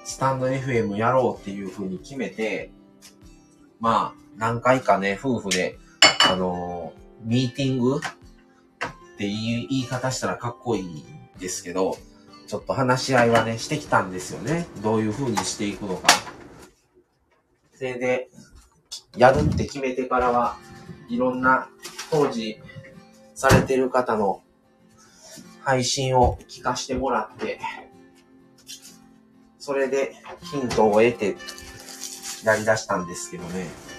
スタンド FM やろうっていう風に決めて、まあ、何回かね、夫婦で、あのー、ミーティングっていう言い方したらかっこいいですけど、ちょっと話し合いはね、してきたんですよね。どういう風にしていくのか。それで、やるって決めてからは、いろんな当時されてる方の配信を聞かしてもらって、それでヒントを得てやり出したんですけどね。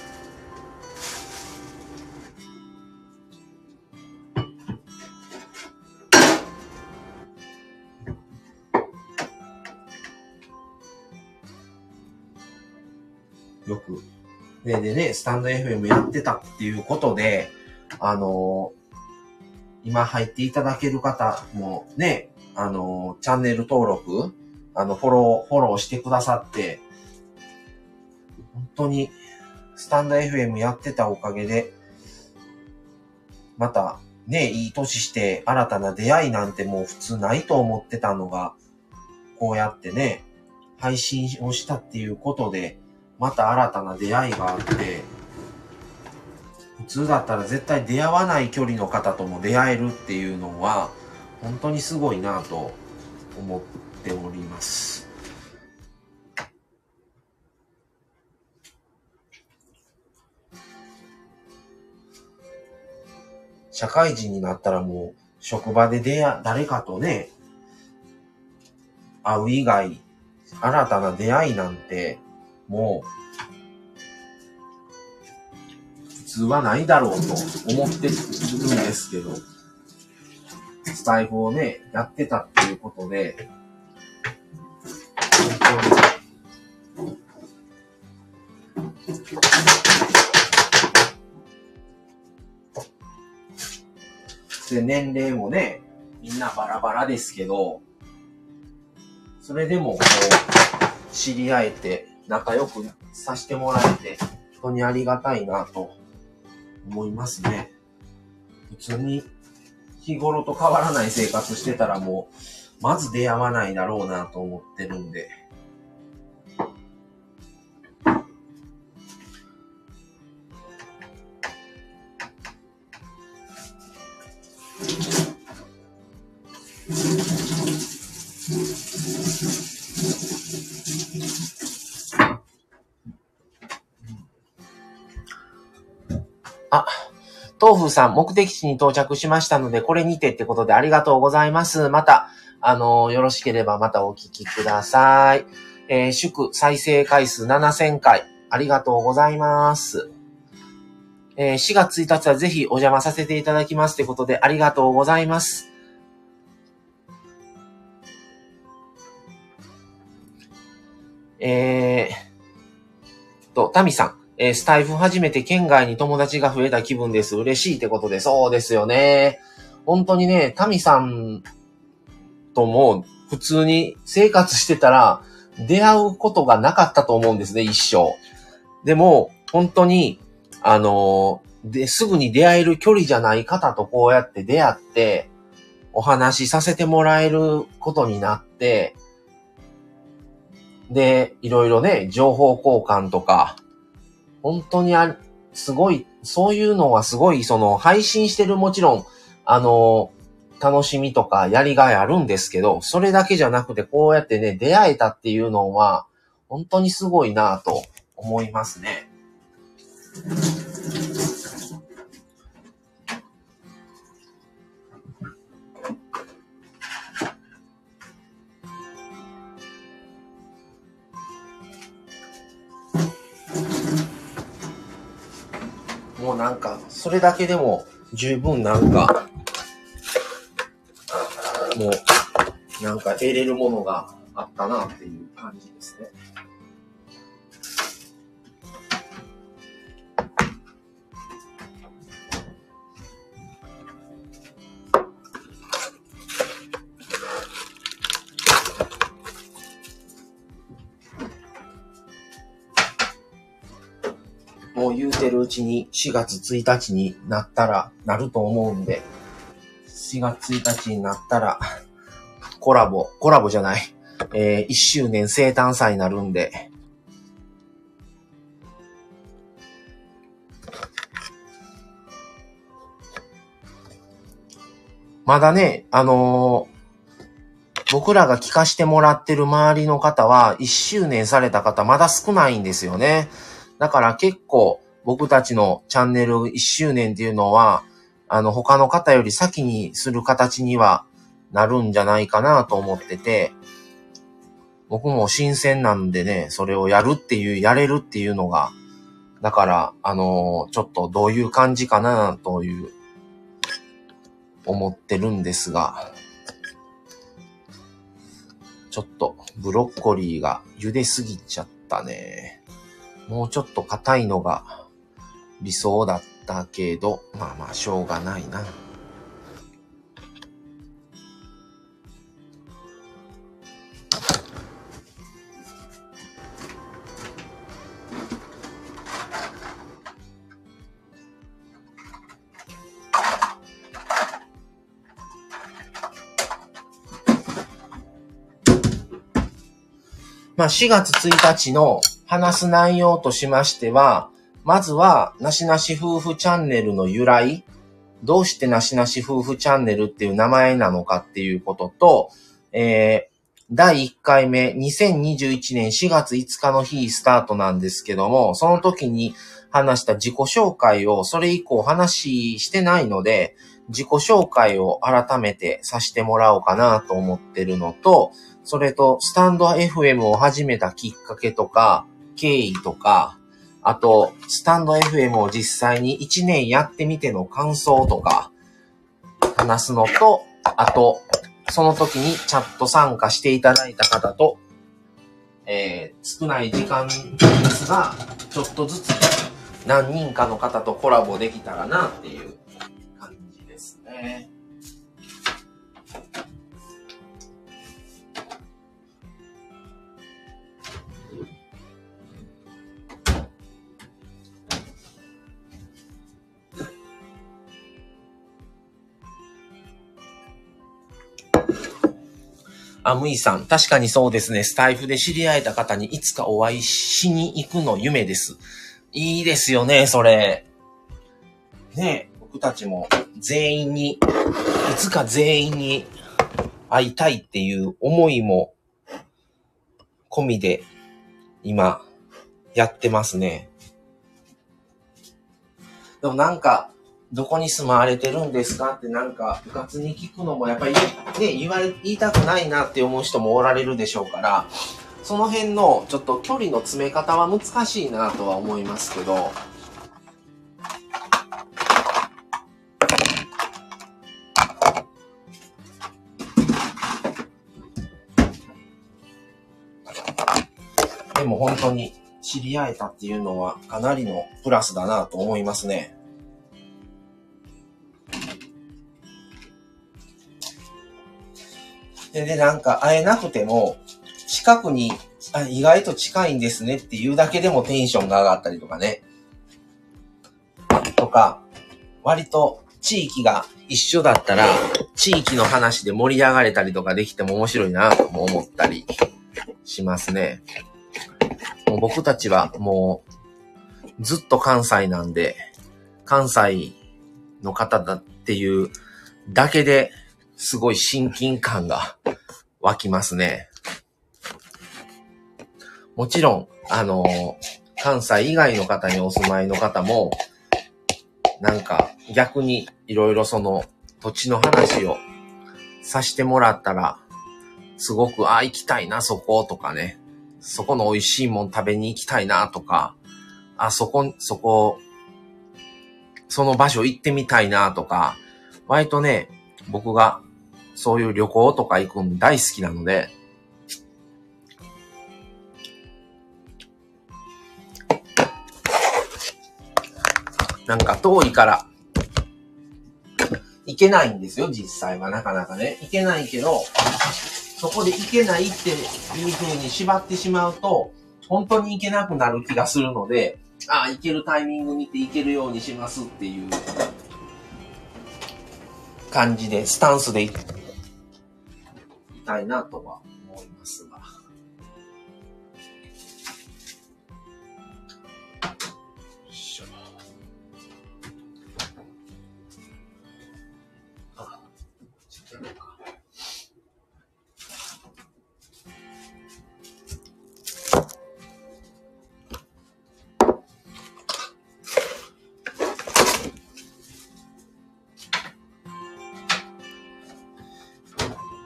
よく。で、でね、スタンド FM やってたっていうことで、あのー、今入っていただける方もね、あのー、チャンネル登録、あの、フォロー、フォローしてくださって、本当に、スタンド FM やってたおかげで、また、ね、いい年して新たな出会いなんてもう普通ないと思ってたのが、こうやってね、配信をしたっていうことで、また新たな出会いがあって、普通だったら絶対出会わない距離の方とも出会えるっていうのは、本当にすごいなと思っております。社会人になったらもう、職場で出会、誰かとね、会う以外、新たな出会いなんてもう普通はないだろうと思ってるんですけど、スタイフをね、やってたっていうことで、本当に、で、年齢もね、みんなバラバラですけど、それでもこう、知り合えて、仲良くさせてもらえて、本当にありがたいなと思いますね。普通に日頃と変わらない生活してたらもう、まず出会わないだろうなと思ってるんで。さん、目的地に到着しましたので、これにてってことでありがとうございます。また、あのよろしければまたお聞きください。えー、祝再生回数7000回、ありがとうございます。えー、4月1日はぜひお邪魔させていただきますってことでありがとうございます。えー、と、タミさん。えー、スタイフ初めて県外に友達が増えた気分です。嬉しいってことで、そうですよね。本当にね、タミさんとも普通に生活してたら出会うことがなかったと思うんですね、一生。でも、本当に、あのー、で、すぐに出会える距離じゃない方とこうやって出会って、お話しさせてもらえることになって、で、いろいろね、情報交換とか、本当にあ、すごい、そういうのはすごい、その、配信してるもちろん、あの、楽しみとかやりがいあるんですけど、それだけじゃなくて、こうやってね、出会えたっていうのは、本当にすごいなと思いますね。なんか、それだけでも十分なんか、もう、なんか得れるものがあったなっていう感じですね。もう言うてるうちに4月1日になったら、なると思うんで、4月1日になったら、コラボ、コラボじゃない、えー、1周年生誕祭になるんで、まだね、あのー僕らが聞かしてもらってる周りの方は、1周年された方まだ少ないんですよね。だから結構僕たちのチャンネル1周年っていうのは、あの他の方より先にする形にはなるんじゃないかなと思ってて、僕も新鮮なんでね、それをやるっていう、やれるっていうのが、だから、あのちょっとどういう感じかなという、思ってるんですが、ちょっとブロッコリーが茹ですぎちゃったね。もうちょっと硬いのが理想だったけど、まあまあしょうがないな。まあ4月1日の話す内容としましては、まずは、なしなし夫婦チャンネルの由来、どうしてなしなし夫婦チャンネルっていう名前なのかっていうことと、えー、第1回目、2021年4月5日の日スタートなんですけども、その時に話した自己紹介を、それ以降話してないので、自己紹介を改めてさせてもらおうかなと思ってるのと、それと、スタンド FM を始めたきっかけとか、経緯とか、あと、スタンド FM を実際に1年やってみての感想とか、話すのと、あと、その時にチャット参加していただいた方と、えー、少ない時間ですが、ちょっとずつ何人かの方とコラボできたらなっていう感じですね。あ、むいさん。確かにそうですね。スタイフで知り合えた方にいつかお会いしに行くの夢です。いいですよね、それ。ね僕たちも全員に、いつか全員に会いたいっていう思いも込みで今やってますね。でもなんか、どこに住まわれてるんですかってなんか、部活に聞くのもやっぱりね、言われ、言いたくないなって思う人もおられるでしょうから、その辺のちょっと距離の詰め方は難しいなとは思いますけど、でも本当に知り合えたっていうのはかなりのプラスだなと思いますね。で、で、なんか会えなくても、近くに、あ、意外と近いんですねっていうだけでもテンションが上がったりとかね。とか、割と地域が一緒だったら、地域の話で盛り上がれたりとかできても面白いなとも思ったり。しますね。もう僕たちはもうずっと関西なんで、関西の方だっていうだけですごい親近感が湧きますね。もちろん、あの、関西以外の方にお住まいの方も、なんか逆にいろいろその土地の話をさしてもらったら、すごく、あ、行きたいな、そことかね。そこの美味しいもん食べに行きたいな、とか、あ、そこ、そこ、その場所行ってみたいな、とか、割とね、僕がそういう旅行とか行くの大好きなので、なんか遠いから。行けないんですよ、実際はなかなかね。行けないけど、そこで行けないっていう風に縛ってしまうと、本当に行けなくなる気がするので、ああ、行けるタイミング見て行けるようにしますっていう感じで、スタンスでたいなとは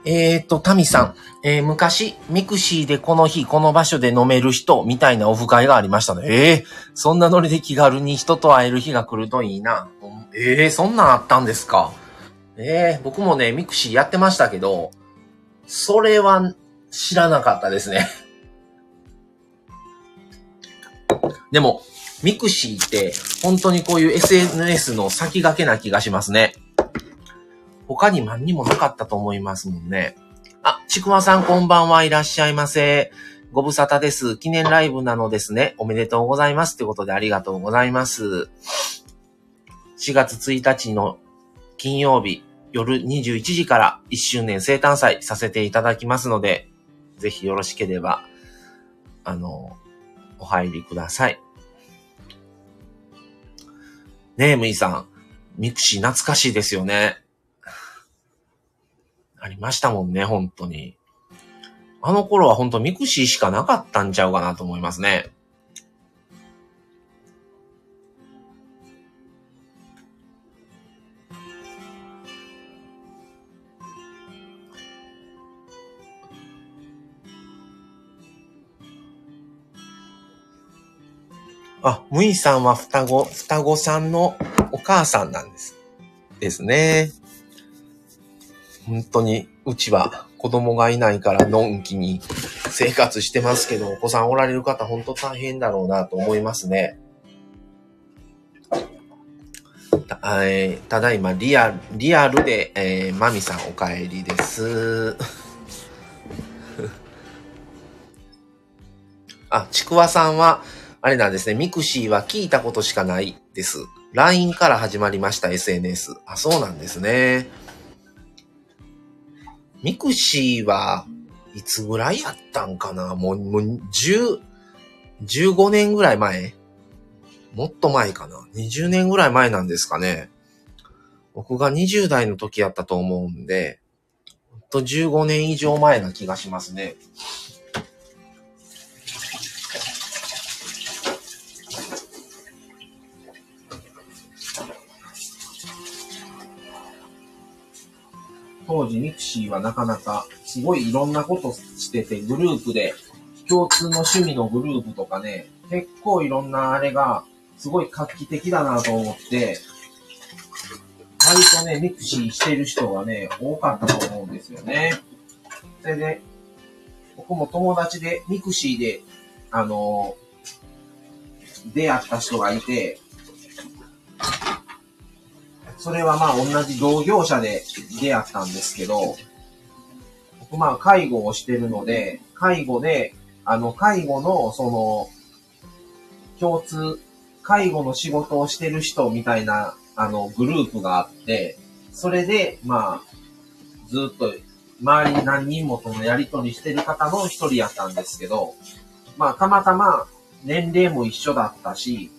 えーと、タミさん。えー、昔、ミクシーでこの日、この場所で飲める人、みたいなオフ会がありましたね。ええー、そんなノリで気軽に人と会える日が来るといいな。ええ、そんなんあったんですか。ええ僕もね、ミクシーやってましたけど、それは知らなかったですね。でも、ミクシーって、本当にこういう SNS の先駆けな気がしますね。他に何にもなかったと思いますもんね。あ、ちくわさんこんばんはいらっしゃいませ。ご無沙汰です。記念ライブなのですね。おめでとうございます。ということでありがとうございます。4月1日の金曜日夜21時から1周年生誕祭させていただきますので、ぜひよろしければ、あの、お入りください。ねえ、むいさん。ミクシー懐かしいですよね。ありましたもんね、本当に。あの頃は本当ミクシーしかなかったんちゃうかなと思いますね。あ、ムイさんは双子、双子さんのお母さんなんです。ですね。本当に、うちは子供がいないからのんきに生活してますけど、お子さんおられる方本当大変だろうなと思いますね。たえー、ただいまリアル、リアルで、えー、マミさんお帰りです。あ、ちくわさんは、あれなんですね、ミクシーは聞いたことしかないです。LINE から始まりました、SNS。あ、そうなんですね。ミクシーはいつぐらいやったんかな？もう、もう、10、15年ぐらい前？もっと前かな ?20 年ぐらい前なんですかね。僕が20代の時やったと思うんで、ほんと15年以上前な気がしますね。当時ミクシーはなかなかすごいいろんなことしてて、グループで、共通の趣味のグループとかね、結構いろんなあれが、すごい画期的だなと思って、割とね、ミクシーしてる人がね、多かったと思うんですよね。それで、僕も友達で、ミクシーで、あの出会った人がいて、それはまあ同じ同業者で出会ったんですけど、僕まあ介護をしてるので、介護で、あの介護のその、共通、介護の仕事をしてる人みたいな、あのグループがあって、それでまあ、ずっと周りに何人もとのやりとりしてる方の一人やったんですけど、まあ、たまたま年齢も一緒だったし、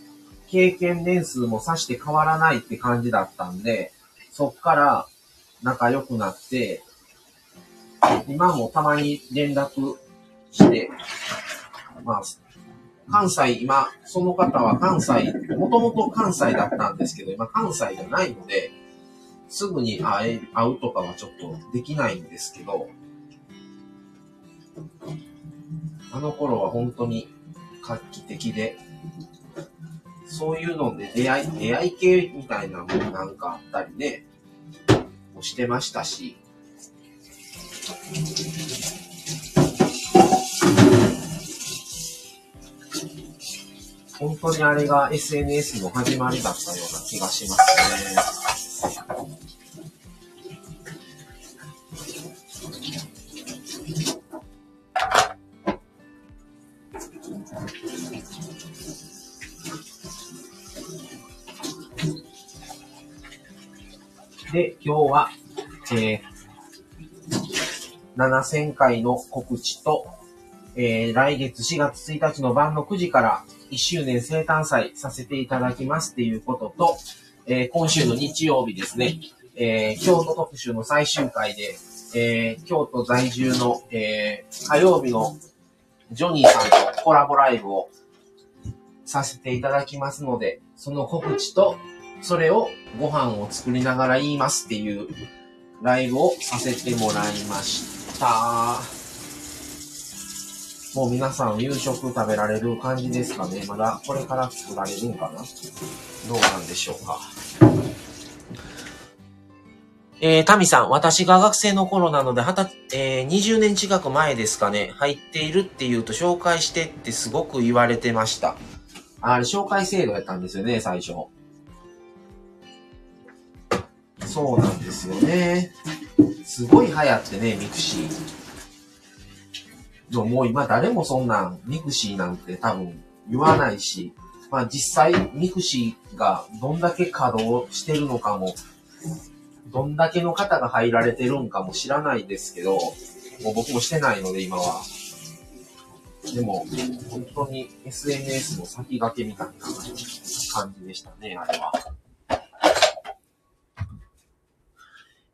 経験年数もさして変わらないって感じだったんで、そっから仲良くなって、今もたまに連絡して、まあ、関西、今、その方は関西、もともと関西だったんですけど、今関西じゃないので、すぐに会え、会うとかはちょっとできないんですけど、あの頃は本当に画期的で、そういうので出会い、出会い系みたいなものなんかあったりね、もしてましたし、本当にあれが SNS の始まりだったような気がしますね。で、今日は、えー、7000回の告知と、えー、来月4月1日の晩の9時から、1周年生誕祭させていただきますっていうことと、えー、今週の日曜日ですね、えー、京都特集の最終回で、えー、京都在住の、えー、火曜日のジョニーさんとコラボライブをさせていただきますので、その告知と、それをご飯を作りながら言いますっていうライブをさせてもらいました。もう皆さん夕食食べられる感じですかねまだこれから作られるんかなどうなんでしょうか。えー、タミさん、私が学生の頃なので、はた、えー、20年近く前ですかね、入っているって言うと紹介してってすごく言われてました。あれ、紹介制度やったんですよね、最初。そうなんですよね。すごい流行ってね、ミクシー。でももう今誰もそんなん、ミクシーなんて多分言わないし、まあ実際ミクシーがどんだけ稼働してるのかも、どんだけの方が入られてるんかも知らないですけど、もう僕もしてないので今は。でも、本当に SNS の先駆けみたいな感じでしたね、あれは。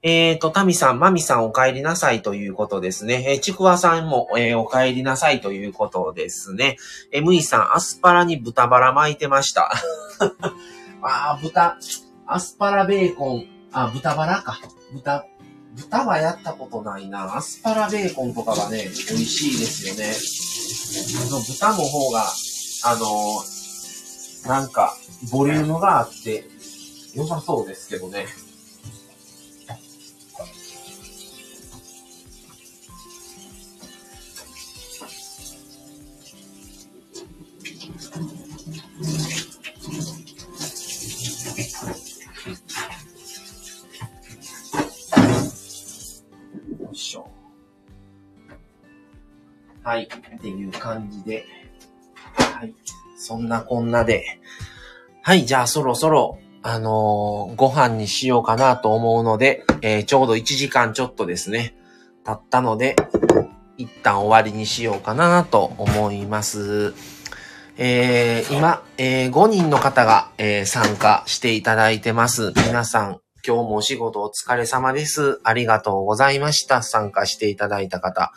えっ、ー、と、タミさん、マミさんお帰りなさいということですね。えー、ちくわさんも、えー、お帰りなさいということですね。えー、ムイさん、アスパラに豚バラ巻いてました。ああ、豚、アスパラベーコン、あ、豚バラか。豚、豚はやったことないな。アスパラベーコンとかがね、美味しいですよね。あの、豚の方が、あの、なんか、ボリュームがあって、良さそうですけどね。はい。っていう感じで。はい。そんなこんなで。はい。じゃあそろそろ、あのー、ご飯にしようかなと思うので、えー、ちょうど1時間ちょっとですね、経ったので、一旦終わりにしようかなと思います。えー、今、えー、5人の方が、えー、参加していただいてます。皆さん、今日もお仕事お疲れ様です。ありがとうございました。参加していただいた方。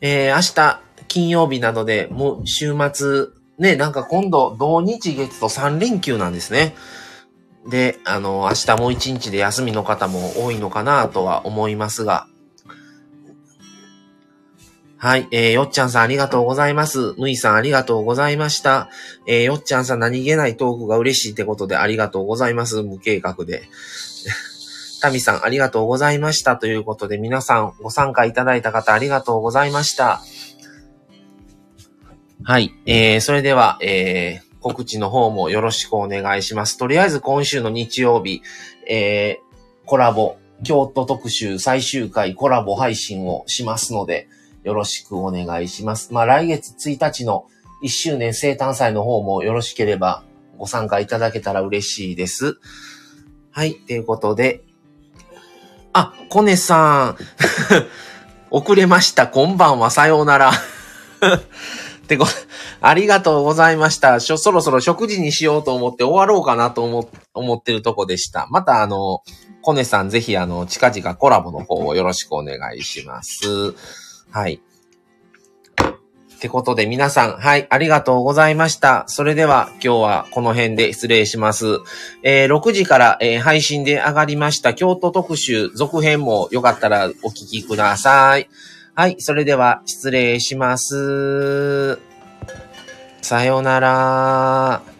えー、明日、金曜日なので、もう週末、ね、なんか今度、土日月と3連休なんですね。で、あの、明日もう一日で休みの方も多いのかなとは思いますが。はい。えー、よっちゃんさんありがとうございます。ぬいさんありがとうございました。えー、よっちゃんさん何気ないトークが嬉しいってことでありがとうございます。無計画で。タミさん、ありがとうございました。ということで、皆さんご参加いただいた方、ありがとうございました。はい。えー、それでは、えー、告知の方もよろしくお願いします。とりあえず今週の日曜日、えー、コラボ、京都特集最終回コラボ配信をしますので、よろしくお願いします。まあ、来月1日の1周年生誕祭の方もよろしければご参加いただけたら嬉しいです。はい。ということで、あ、コネさん。遅れました。こんばんは。さようなら。てこ、ありがとうございました。そろそろ食事にしようと思って終わろうかなと思、思ってるとこでした。またあの、コネさんぜひあの、近々コラボの方をよろしくお願いします。はい。ってことで皆さん、はい、ありがとうございました。それでは今日はこの辺で失礼します。えー、6時から、えー、配信で上がりました京都特集続編もよかったらお聞きください。はい、それでは失礼します。さようなら。